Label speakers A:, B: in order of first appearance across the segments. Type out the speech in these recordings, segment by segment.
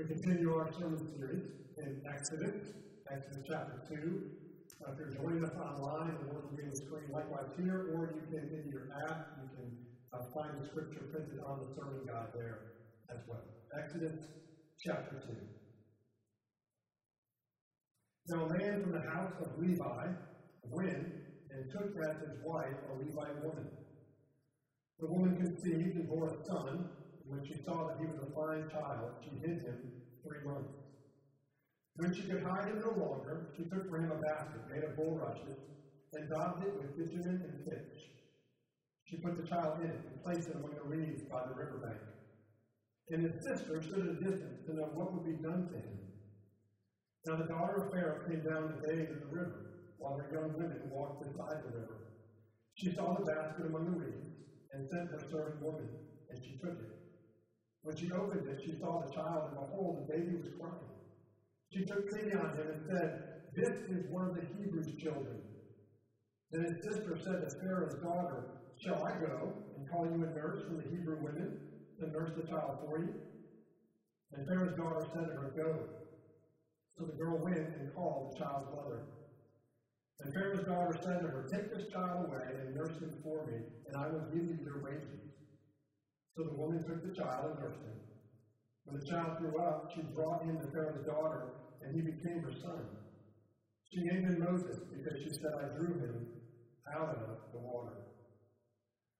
A: We continue our sermon series in Exodus, Exodus chapter 2. Uh, if you're joining us online, the word will be on the screen likewise here, or you can, in your app, you can uh, find the scripture printed on the sermon guide there as well. Exodus chapter 2. Now, a man from the house of Levi went and took as his wife a Levite woman. The woman conceived and bore a son. When she saw that he was a fine child, she hid him three months. When she could hide him no longer, she took for him a basket made of bulrushes and daubed it with bitumen and pitch. She put the child in it and placed it among the reeds by the river bank. And his sister stood at a distance to know what would be done to him. Now the daughter of Pharaoh came down to bathe in the river, while her young women walked beside the river. She saw the basket among the reeds, and sent her servant woman, and she took it. When she opened it, she saw the child, and behold, the baby was crying. She took pity on him and said, This is one of the Hebrews' children. Then his sister said to Pharaoh's daughter, Shall I go and call you a nurse from the Hebrew women to nurse the child for you? And Pharaoh's daughter said to her, Go. So the girl went and called the child's mother. And Pharaoh's daughter said to her, Take this child away and nurse him for me, and I will give you your wages. So the woman took the child and nursed him. When the child grew up, she brought him to Pharaoh's daughter, and he became her son. She named him Moses because she said, I drew him out of the water.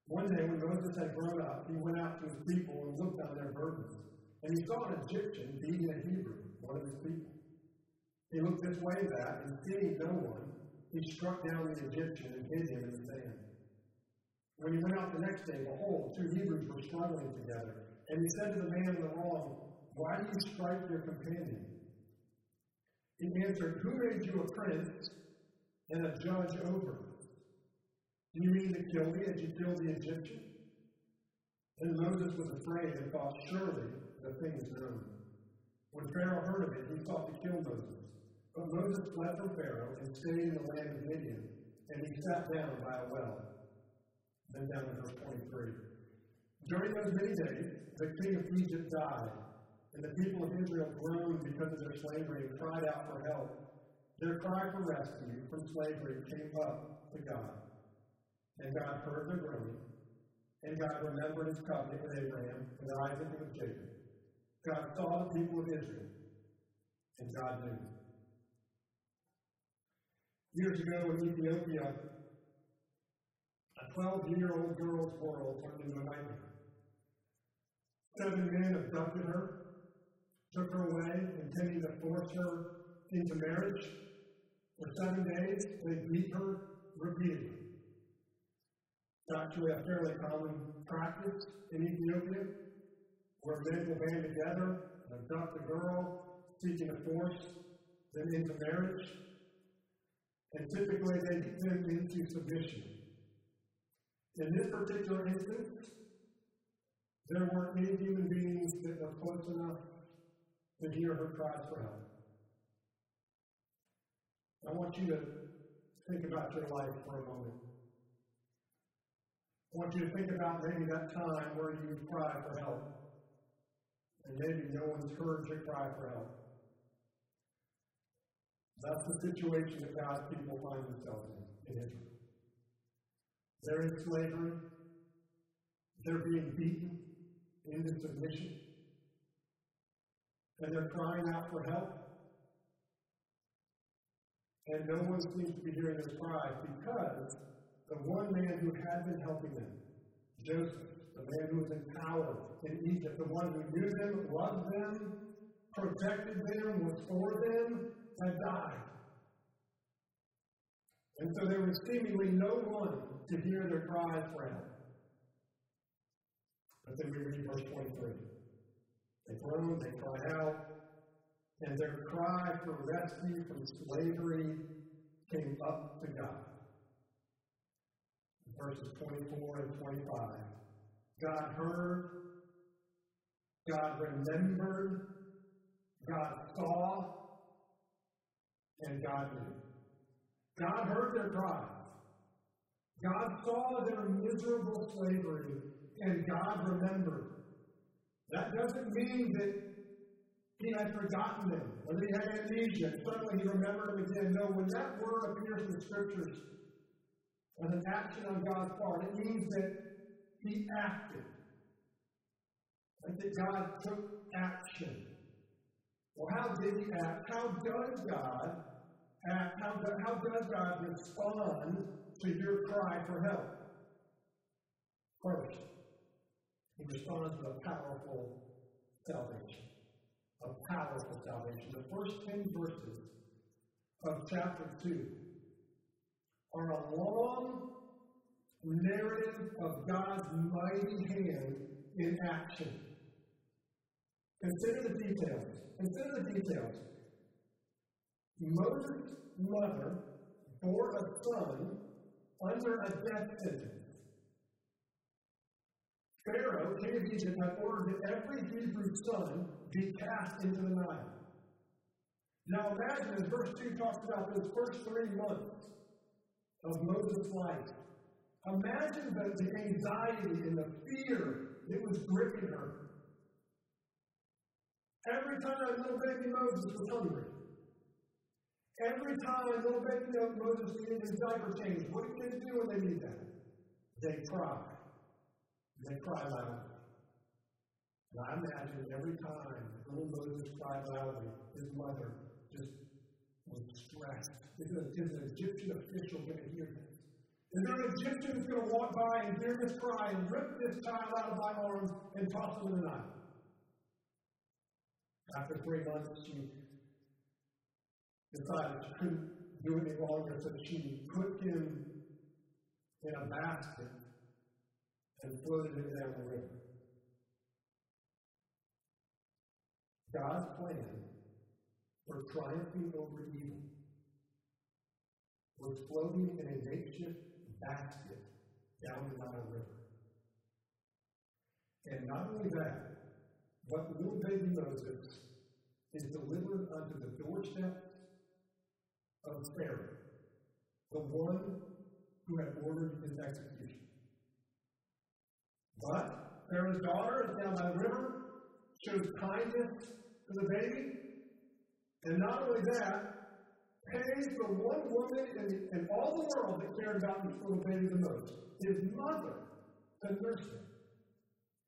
A: One day, when Moses had grown up, he went out to his people and looked on their burdens. And he saw an Egyptian beating a Hebrew, one of his people. He looked this way and that, and seeing no one, he struck down the Egyptian and hid him in the sand. When he went out the next day, behold, two Hebrews were struggling together. And he said to the man in the wrong, Why do you strike your companion? He answered, Who made you a prince and a judge over? Do you mean to kill me as you killed the Egyptian? And Moses was afraid and thought, Surely the thing is known. When Pharaoh heard of it, he sought to kill Moses. But Moses fled from Pharaoh and stayed in the land of Midian, and he sat down by a well. Then down to verse 23. During those many days, the king of Egypt died, and the people of Israel groaned because of their slavery and cried out for help. Their cry for rescue from slavery came up to God. And God heard their groaning, and God remembered his covenant with Abraham, with Isaac, and with Jacob. God saw the people of Israel, and God knew. Years ago in Ethiopia, a 12 year old girl's world turned into a nightmare. Seven men abducted her, took her away, intending to force her into marriage. For seven days, they beat her repeatedly. It's actually a fairly common practice in Ethiopia where men will band together and abduct a girl, seeking to force them into marriage. And typically they them into submission. In this particular instance, there weren't any human beings that were close enough to hear her cries for help. I want you to think about your life for a moment. I want you to think about maybe that time where you cried for help, and maybe no one's heard your cry for help. That's the situation that God's people find themselves in, in Israel. They're in slavery. They're being beaten into submission. And they're crying out for help. And no one seems to be hearing their cries because the one man who had been helping them, Joseph, the man who was in power in Egypt, the one who knew them, loved them, protected them, was for them, had died. And so there was seemingly no one to hear their for help. But then we read verse 23. They groan, they cry out, and their cry for rescue from slavery came up to God. Verses 24 and 25. God heard, God remembered, God saw, and God knew. God heard their cries. God saw their miserable slavery, and God remembered. That doesn't mean that he had forgotten them, or that he had amnesia, and suddenly he remembered them again. No, when that word appears in the scriptures as an action on God's part, it means that he acted. Like that God took action. Well, how did he act? How does God act? How, do, how does God respond to your cry for help? First, he responds with a powerful salvation a powerful salvation. The first 10 verses of chapter 2 are a long narrative of God's mighty hand in action. Consider the details. Consider the details. Moses' mother bore a son under a death sentence. Pharaoh, king of Egypt, had ordered that every Hebrew son be cast into the Nile. Now imagine, as verse 2 talks about those first three months of Moses' life. Imagine the, the anxiety and the fear that was gripping her. Every time a little baby Moses was hungry, every time little baby Moses needed his diaper changed, what do kids do when they need that? They cry. They cry loudly. And I imagine every time little Moses cried loudly, his mother just was stressed. Is, is an Egyptian official going to hear this? Is there an Egyptian who's going to walk by and hear this cry and rip this child out of my arms and toss him in the Nile? After three months, she decided she couldn't do any longer, so she put him in a basket and floated him down the river. God's plan for triumphing over evil was floating in a makeshift basket down the Nile River. And not only that, but little baby Moses is delivered unto the doorstep of Pharaoh, the one who had ordered his execution. But Pharaoh's daughter is down by the river, shows kindness to the baby, and not only that, pays the one woman in, in all the world that cared about this little baby the most, his mother, to nurse him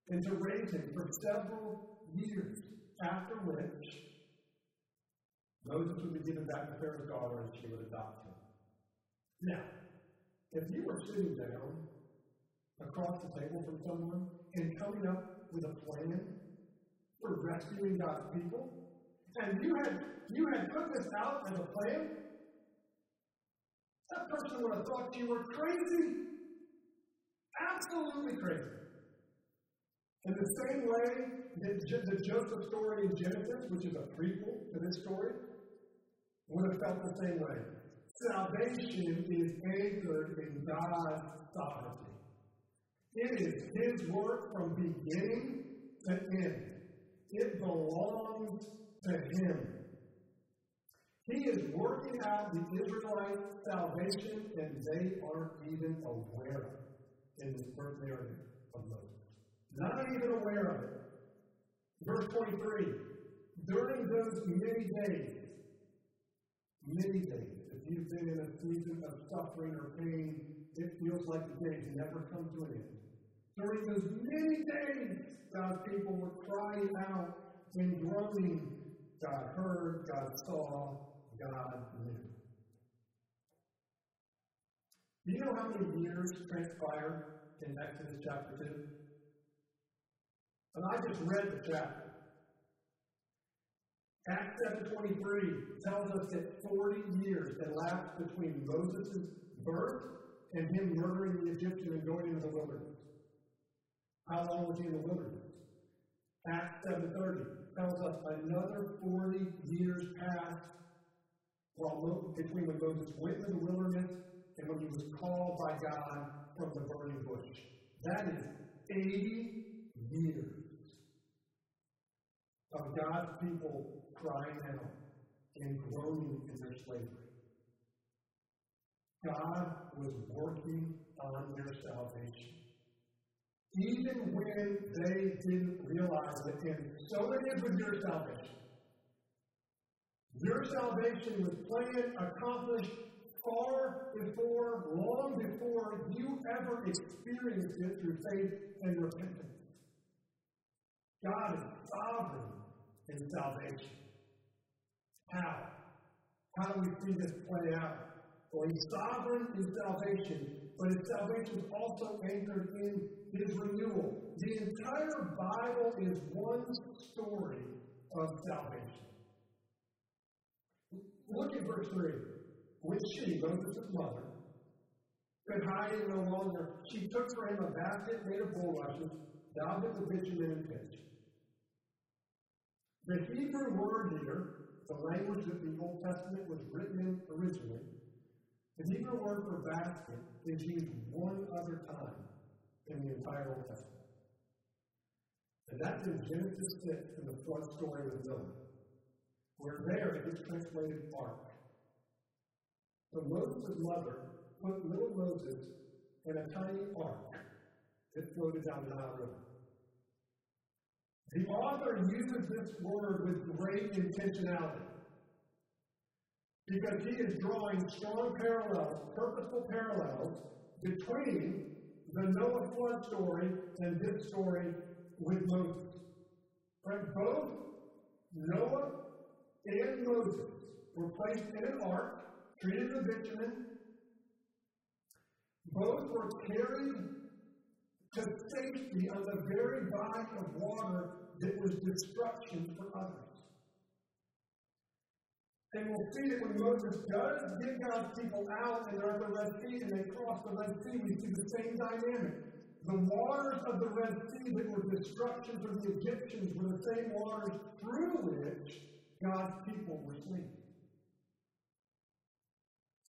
A: and to raise him for several years, after which Moses would be given back to Pharaoh's daughter and she would adopt him. Now, if you were sitting down across the table from someone and coming up with a plan for rescuing God's people, and you had you had put this out as a plan, that person would have thought you were crazy. Absolutely crazy. In the same way that the Joseph story in Genesis, which is a prequel to this story, would have felt the same way. Salvation is anchored in God's sovereignty. It is His work from beginning to end. It belongs to Him. He is working out the Israelite salvation, and they aren't even aware of it in this birth narrative of Moses. Not even aware of it. Verse 23 During those many days, many days, if you've been in a season of suffering or pain, it feels like the days never come to an end. During those many days, God's people were crying out and groaning. God heard, God saw, God knew. Do you know how many years transpired in Exodus chapter 2? And I just read the chapter. Acts 7.23 tells us that 40 years elapsed between Moses' birth and him murdering the Egyptian and going into the wilderness. How long was he in the wilderness? Acts 7.30 tells us another 40 years passed while between when Moses went into the wilderness and when he was called by God from the burning bush. That is 80 years of God's people crying out and groaning in their slavery. God was working on their salvation even when they didn't realize it. And so it is with your salvation. Your salvation was planned, accomplished far before, long before you ever experienced it through faith and repentance. God is sovereign in salvation. How? How do we see this play out? Well, he's sovereign in salvation, but his salvation is also anchored in his renewal. The entire Bible is one story of salvation. Look at verse 3. When she, Moses' mother, could hide him no longer, she took for him a basket made of bulrushes, daubed it with bitumen and pitch. The Hebrew word here, the language that the Old Testament was written in originally, the Hebrew word for basket is used one other time in the entire Old Testament. And that's in Genesis 6 in the flood story of the Noah, where there it is translated ark. So Moses' mother put little Moses in a tiny ark that floated down the Nile River. The author uses this word with great intentionality because he is drawing strong parallels, purposeful parallels, between the Noah flood story and this story with Moses. Right? Both Noah and Moses were placed in an ark, treated with bitumen. Both were carried to safety on the very body of water that was destruction for others. And we'll see that when Moses does get God's people out and they're at the Red Sea and they cross the Red Sea, we see the same dynamic. The waters of the Red Sea that were destruction for the Egyptians were the same waters through which God's people were saved.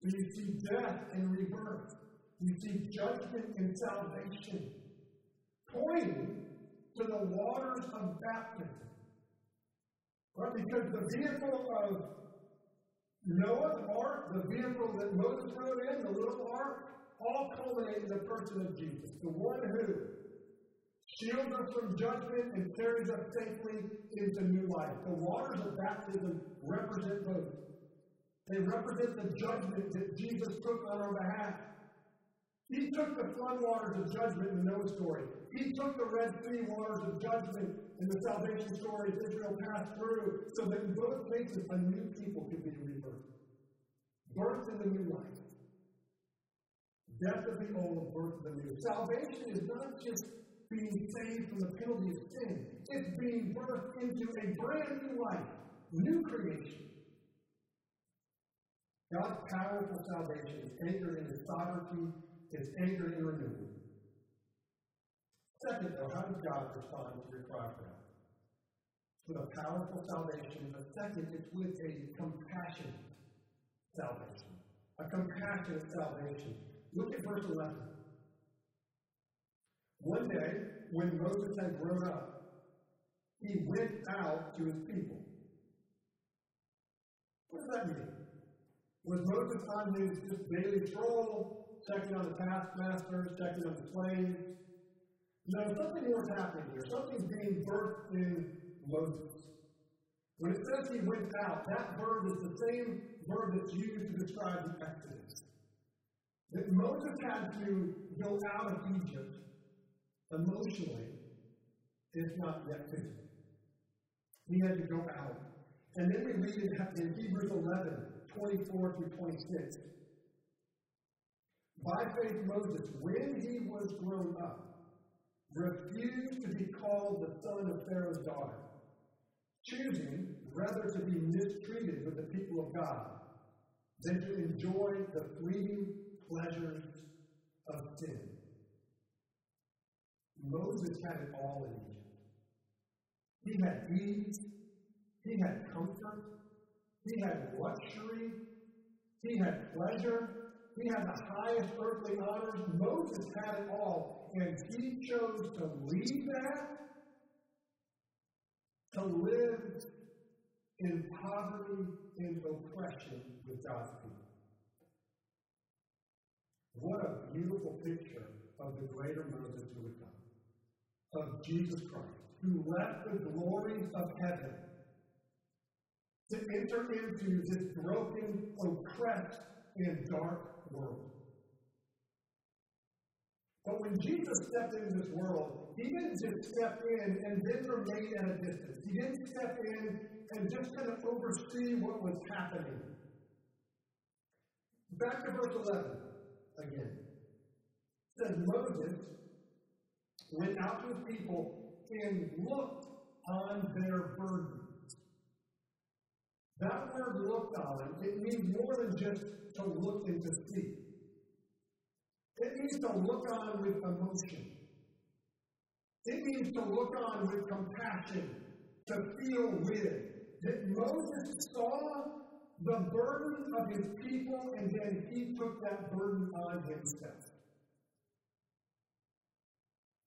A: So you see death and rebirth. You see judgment and salvation, pointing to the waters of baptism. Right? Because the vehicle of Noah, the ark, the vehicle that Moses rode in, the little ark, all culminate in the person of Jesus, the one who shields us from judgment and carries us safely into new life. The waters of baptism represent both. They represent the judgment that Jesus took on our behalf. He took the floodwaters of judgment in the Noah story. He took the Red Sea waters of judgment in the salvation story that Israel passed through so that in both cases a new people could be rebirthed. Birth in the new life. Death of the old, birth of the new. Salvation is not just being saved from the penalty of sin, it's being birthed into a brand new life, new creation. God's powerful salvation is anchored in his sovereignty is anchored in renewal. Second, though, how does God respond to your cry for help? With a powerful salvation, but second, it's with a compassionate salvation. A compassionate salvation. Look at verse 11. One day, when Moses had grown up, he went out to his people. What does that mean? Was Moses on his just daily stroll, checking on the taskmasters, checking on the slaves. No, something is happening here. Something's being birthed in Moses. When it says he went out, that verb is the same verb that's used to describe the Exodus. That Moses had to go out of Egypt emotionally, if not yet physically. He had to go out. And then we read in Hebrews 11, 24 through 26. By faith, Moses, when he was grown up, refused to be called the son of Pharaoh's daughter, choosing rather to be mistreated with the people of God than to enjoy the fleeting pleasures of sin. Moses had it all in Egypt. He had ease, he had comfort, he had luxury, he had pleasure, he had the highest earthly honors. Moses had it all. And he chose to leave that to live in poverty and oppression with God's people. What a beautiful picture of the greater Moses who would come, of Jesus Christ, who left the glories of heaven to enter into this broken, oppressed, and dark world. But when Jesus stepped into this world, he didn't just step in and then remain at a distance. He didn't step in and just kind of oversee what was happening. Back to verse 11 again. It says Moses went out to his people and looked on their burdens. That word looked on, it means more than just to look and to see. It means to look on with emotion. It means to look on with compassion, to feel with. It. That Moses saw the burden of his people and then he took that burden on himself.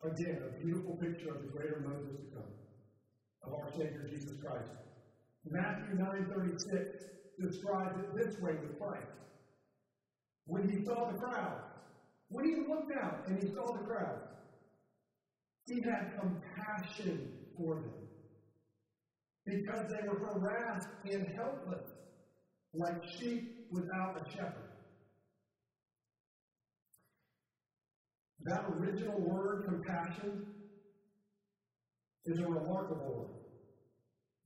A: Again, a beautiful picture of the greater Moses to come, of our Savior Jesus Christ. Matthew 9.36 describes it this way with Christ. When he saw the crowd, when he looked out and he saw the crowd, he had compassion for them because they were harassed and helpless, like sheep without a shepherd. That original word, compassion, is a remarkable word.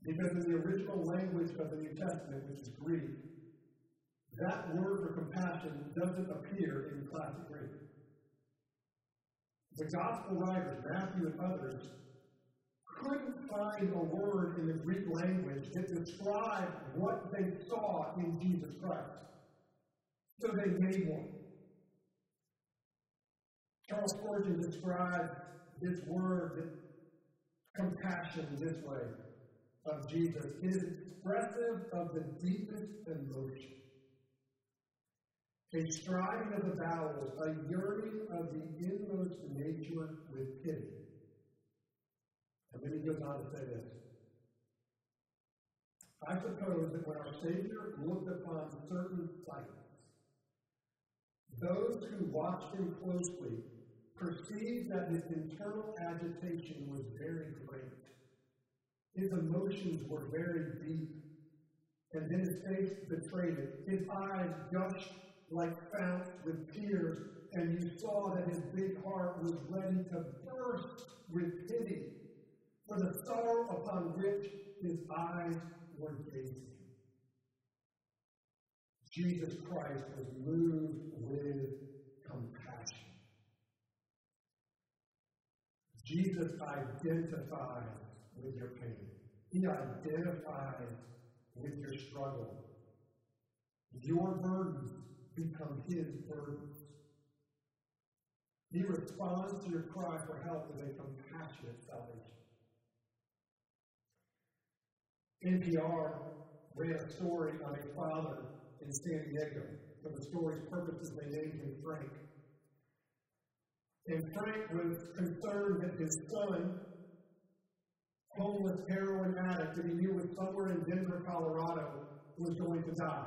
A: Because in the original language of the New Testament, which is Greek, that word for compassion doesn't appear in classic Greek. The gospel writers, Matthew and others, couldn't find a word in the Greek language that described what they saw in Jesus Christ. So they made one. Charles Spurgeon described this word, compassion, this way of Jesus. Is expressive of the deepest emotion. A striving of the bowels, a yearning of the inmost nature with pity. And then he goes on to say this. I suppose that when our Savior looked upon certain sights, those who watched him closely perceived that his internal agitation was very great. His emotions were very deep. And then his face betrayed it. His eyes gushed like founts with tears, and you saw that his big heart was ready to burst with pity for the sorrow upon which his eyes were gazing. Jesus Christ was moved with compassion. Jesus identifies with your pain. He identifies with your struggle. Your burdens become his burdens. He responds to your cry for help with a compassionate salvation. NPR ran a story on a father in San Diego. For the story's purposes, they named him Frank. And Frank was concerned that his son, homeless heroin addict that he knew was somewhere in Denver, Colorado, was going to die.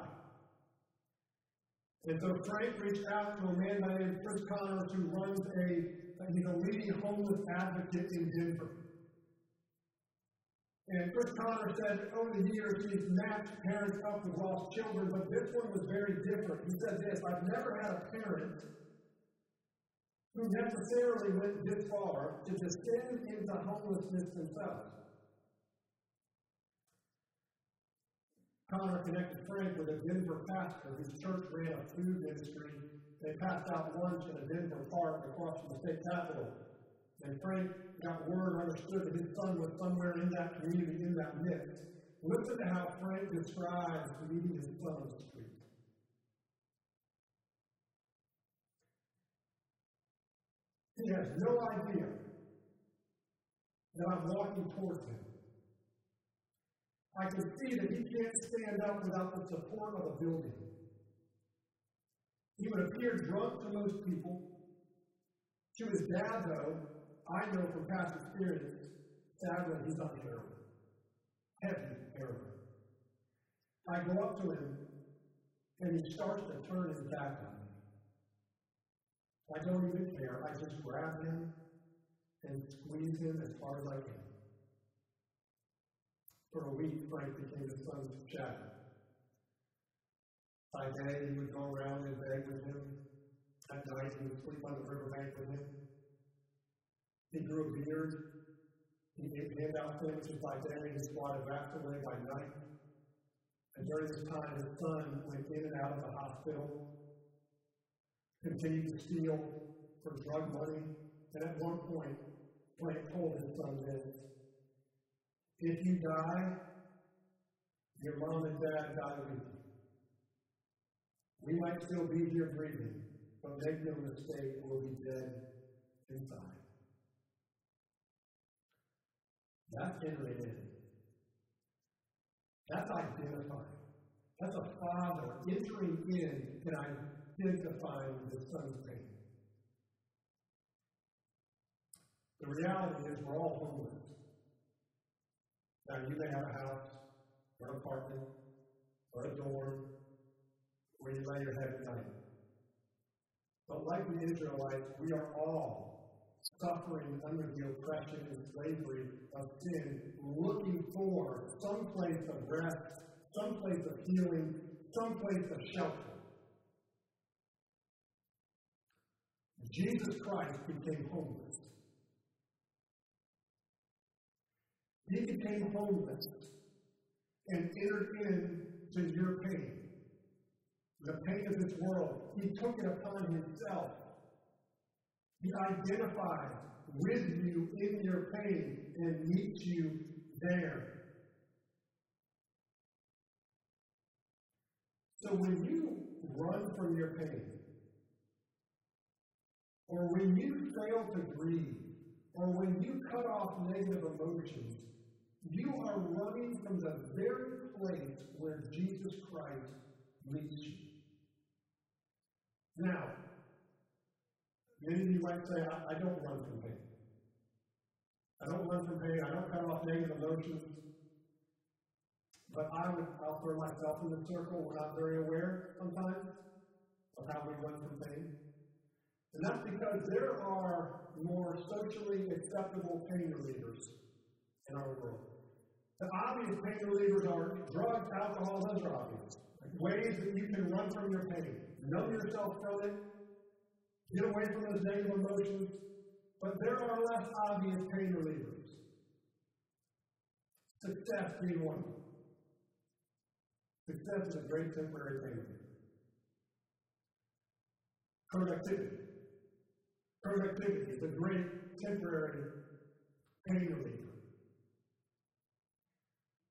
A: And so Frank reached out to a man by the name of Chris Connors who runs a, he's a leading homeless advocate in Denver. And Chris Connor said over the years he's matched parents up with lost children, but this one was very different. He said this I've never had a parent who necessarily went this far to descend into homelessness themselves. Connor connected Frank with a Denver pastor whose church ran a food ministry. They passed out lunch in a Denver park across from the state capitol. And Frank got word understood that his son was somewhere in that community, in that midst. Listen to how Frank describes meeting his son on the street. He has no idea that I'm walking towards him. I can see that he can't stand up without the support of a building. He would appear drunk to most people. To his dad, though, I know from past experience, sadly, he's on heroin. Heavy heroin. I go up to him, and he starts to turn his back on me. I don't even care. I just grab him and squeeze him as hard as I can. For a week, Frank became his son's shadow. By day, he would go around in bed with him. At night, he would sleep on the riverbank with him. He grew a beard. He ate handout sandwiches by day. He wrapped away by night. And during this time, his son went in and out of the hospital, continued to steal for drug money, and at one point, Frank told his son this If you die, your mom and dad die with you. We might still be here breathing, but make no mistake, we'll be dead inside. That's entering in. That's identifying. That's a father entering in and identifying with the son's pain. The reality is we're all homeless. You may have a house, or an apartment, or a dorm, where you lay your head at night. But like the Israelites, we are all suffering under the oppression and slavery of sin, looking for some place of rest, some place of healing, some place of shelter. Jesus Christ became homeless. He became homeless and entered into your pain, the pain of this world. He took it upon himself. He identified with you in your pain and meets you there. So when you run from your pain, or when you fail to grieve, or when you cut off negative emotions, you are running from the very place where Jesus Christ meets you. Now, many of you might say, I, I don't run from pain. I don't run from pain. I don't cut off negative emotions. But I would, I'll throw myself in the circle. We're not very aware sometimes of how we run from pain. And that's because there are more socially acceptable pain relievers in our world. The obvious pain relievers are drugs, alcohol, those are obvious. Ways that you can run from your pain. Numb yourself from it. Get away from those negative emotions. But there are less obvious pain relievers. Success being one. Success is a great temporary pain Productivity. Productivity is a great temporary pain reliever.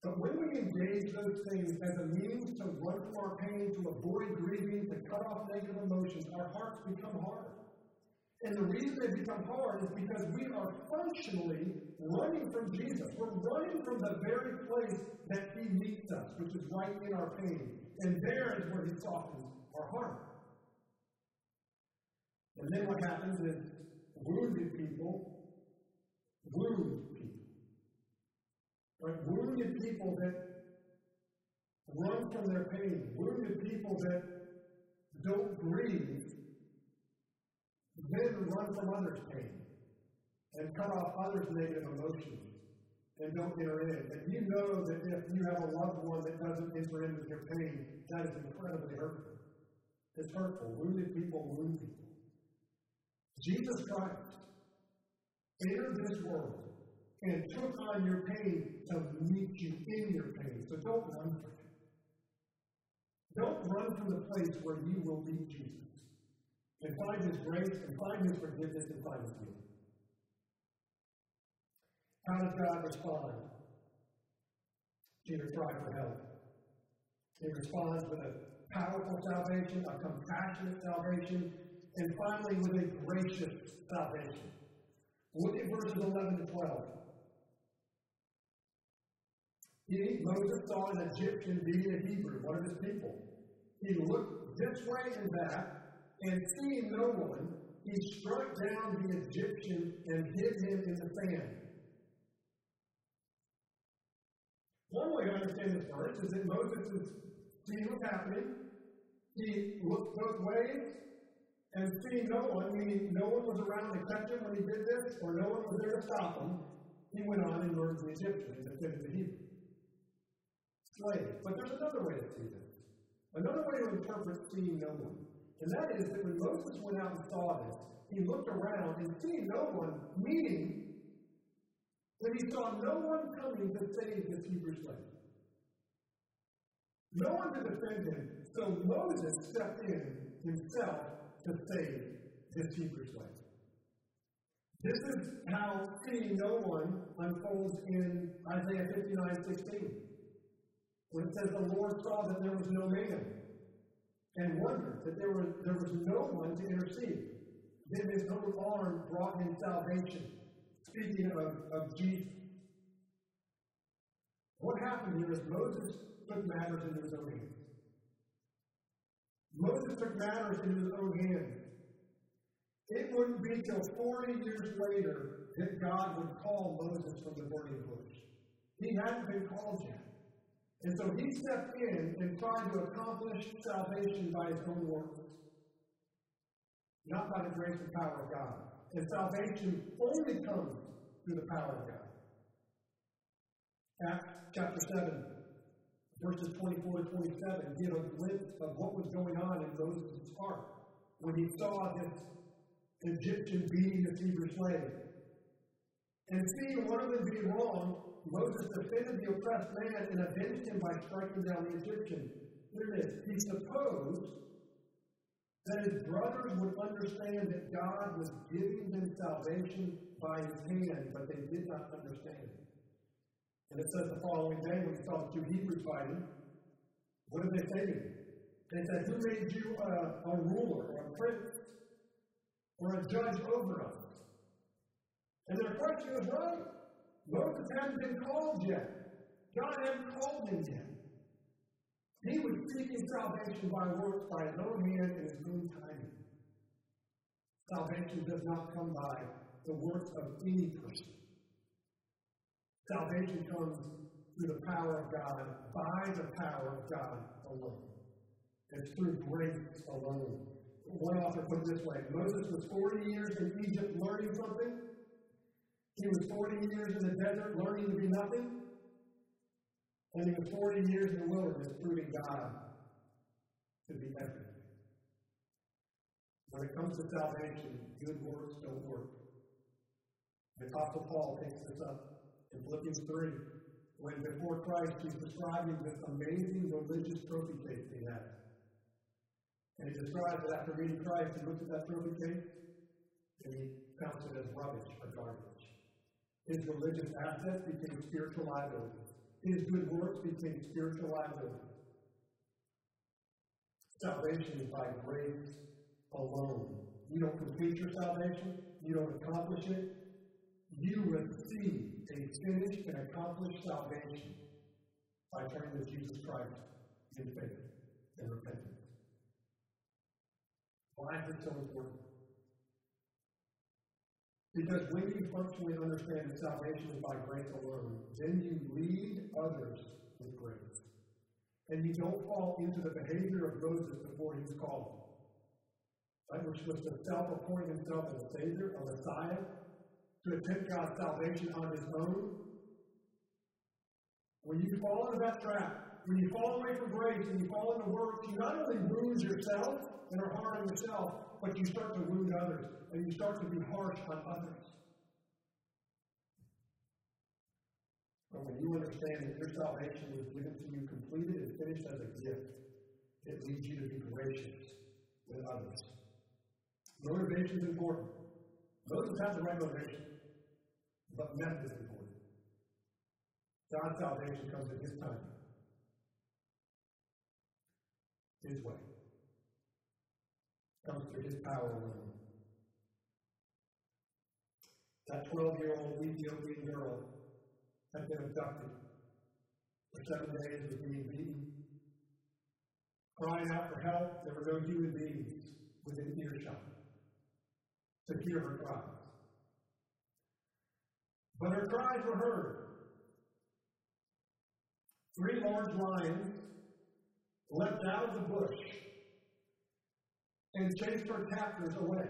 A: But when we engage those things as a means to run from our pain, to avoid grieving, to cut off negative emotions, our hearts become hard. And the reason they become hard is because we are functionally running from Jesus. We're running from the very place that He meets us, which is right in our pain. And there is where He softens our heart. And then what happens is wounded people wound. Right? Wounded people that run from their pain, wounded people that don't grieve then run from others' pain and cut off others' negative emotions and don't enter in. And you know that if you have a loved one that doesn't enter into your pain, that is incredibly hurtful. It's hurtful. Wounded people wound people. Jesus Christ entered this world and took on your pain to meet you in your pain. So don't run from it. Don't run from the place where you will meet Jesus and find His grace and find His forgiveness and find His healing. How does God respond your cry for help? He responds with a powerful salvation, a compassionate salvation, and finally with a gracious salvation. Look at verses 11 to 12. He, Moses saw an Egyptian beating a Hebrew, one of his people. He looked this way and that, and seeing no one, he struck down the Egyptian and hid him in the sand. One way to understand this verse is that Moses is seeing what's happening. He looked both ways and seeing no one, meaning no one was around to catch him when he did this, or no one was there to stop him, he went on and murdered the Egyptian and defended the Hebrew. But there's another way to see this. Another way to interpret seeing no one. And that is that when Moses went out and saw this, he looked around and seeing no one, meaning that he saw no one coming to save this Hebrew slave. No one to defend him. So Moses stepped in himself to save this Hebrew slave. This is how seeing no one unfolds in Isaiah 59 16. When it says, The Lord saw that there was no man, and wondered that there was, there was no one to intercede. Then his own arm brought him salvation. Speaking of, of Jesus. What happened here is Moses took matters into his own hands. Moses took matters into his own hands. It wouldn't be till 40 years later that God would call Moses from the burning bush. He hadn't been called yet. And so he stepped in and tried to accomplish salvation by his own works, not by the grace and power of God. And salvation only comes through the power of God. Acts chapter 7, verses 24 to 27 give a glimpse of what was going on in Moses' heart when he saw this Egyptian beating this Hebrew slave. And seeing one of them be wrong, Moses defended the oppressed man and avenged him by striking down the Egyptian. Here it is. He supposed that his brothers would understand that God was giving them salvation by his hand, but they did not understand. it. And it says the following day when he saw the two Hebrews fighting, what did they say to him? They said, Who made you a, a ruler or a prince or a judge over us? And their question was right. Moses hadn't been called yet. God hadn't called him yet. He was seeking salvation by works by his own hand and his own timing. Salvation does not come by the works of any person. Salvation comes through the power of God, by the power of God alone. It's through grace alone. One author put it this way Moses was 40 years in Egypt learning something. He was 40 years in the desert learning to be nothing. And he was 40 years in the wilderness proving God to be everything. When it comes to salvation, good works don't work. The Apostle Paul takes this up in Philippians 3, when before Christ he's describing this amazing religious trophy case he had. And he describes that after meeting Christ, he looks at that trophy case and he counts it as rubbish or garbage. His religious assets became spiritual liabilities. His good works became spiritual liabilities. Salvation is by grace alone. You don't complete your salvation. You don't accomplish it. You receive a finished and accomplished salvation by turning to Jesus Christ in faith and repentance. Why is it so important? Because when you functionally understand that salvation is by grace alone, then you lead others with grace. And you don't fall into the behavior of Moses before he was called. Right? Which was to self appoint himself as a Savior, a Messiah, to attempt God's salvation on his own. When you fall into that trap, when you fall away from grace and you fall into works, you not only wound yourself, and are hard on yourself, but you start to wound others and you start to be harsh on others. But when you understand that your salvation was given to you completed and finished as a gift, it leads you to be gracious with others. Motivation is important. Moses had the right motivation, but method is important. God's salvation comes at His time, His way comes through his power alone. That 12 year old Ethiopian girl had been abducted. For seven days was being beaten. Crying out for help, there were no human beings within earshot to hear her cries. But her cries were heard. Three large lions leapt out of the bush and chased her captors away.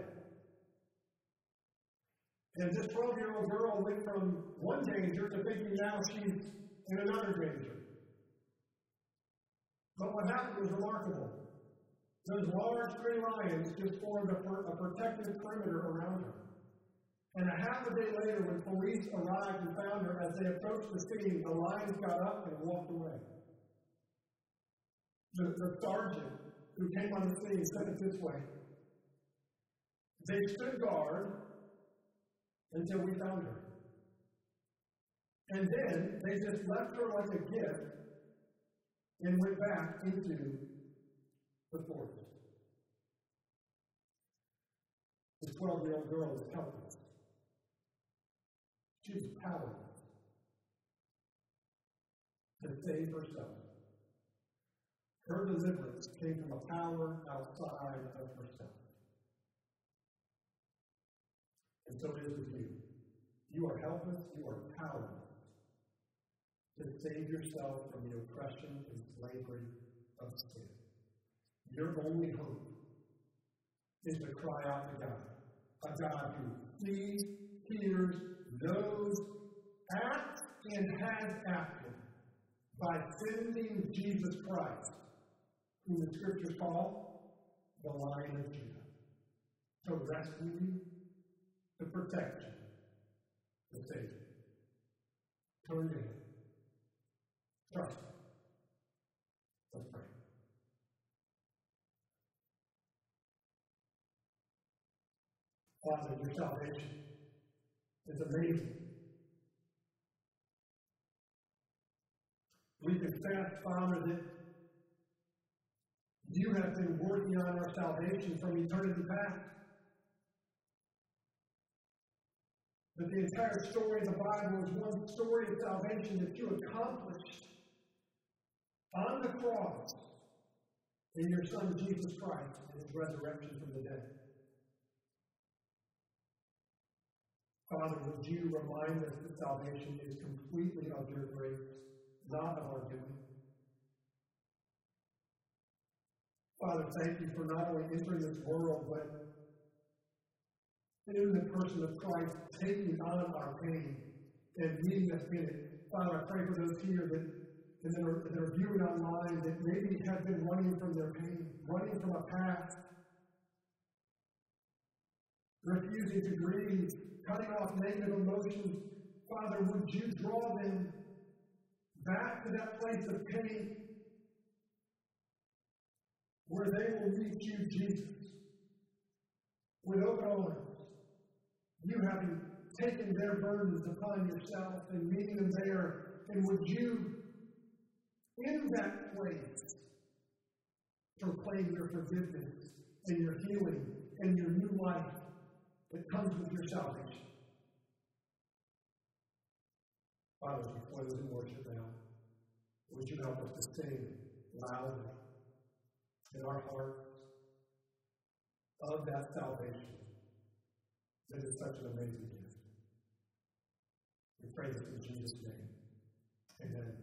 A: And this 12 year old girl went from one danger to thinking now she's in another danger. But what happened was remarkable. Those large gray lions just formed a, a protective perimeter around her. And a half a day later, when police arrived and found her, as they approached the scene, the lions got up and walked away. The, the sergeant who came on the scene said it this way They stood guard until we found her. And then they just left her like a gift and went back into the forest. This 12 year old girl was helpless. She was powerless to save herself. Her deliverance came from a power outside of herself. And so it is with you. You are helpless, you are powerless to save yourself from the oppression and slavery of sin. Your only hope is to cry out to God, a God who sees, hears, knows, acts, and has acted by sending Jesus Christ, whom the scriptures call the Lion of Judah, to rescue you, to protect you, to save you. Turn Him. Trust Him. Let's pray. Father, your salvation is amazing. We confess, Father, that you have been working on our salvation from eternity past. That the entire story of the Bible is one story of salvation that you accomplished on the cross in your Son Jesus Christ and his resurrection from the dead. Father, would you remind us that salvation is completely of your grace, not of our doing? Father, thank you for not only entering this world, but in the person of Christ, taking on our pain and meeting us in it. Father, I pray for those here that and that are, that are viewing online that maybe have been running from their pain, running from a past, refusing to grieve, cutting off negative emotions. Father, would you draw them back to that place of pain where they will meet you, Jesus, with open arms. You having taken their burdens upon yourself and meeting them there, and would you in that place, proclaim your forgiveness and your healing and your new life that comes with your salvation. Father, close in worship now, would you help us to sing loudly in our hearts of that salvation that is such an amazing gift? We pray this in Jesus' name. Amen.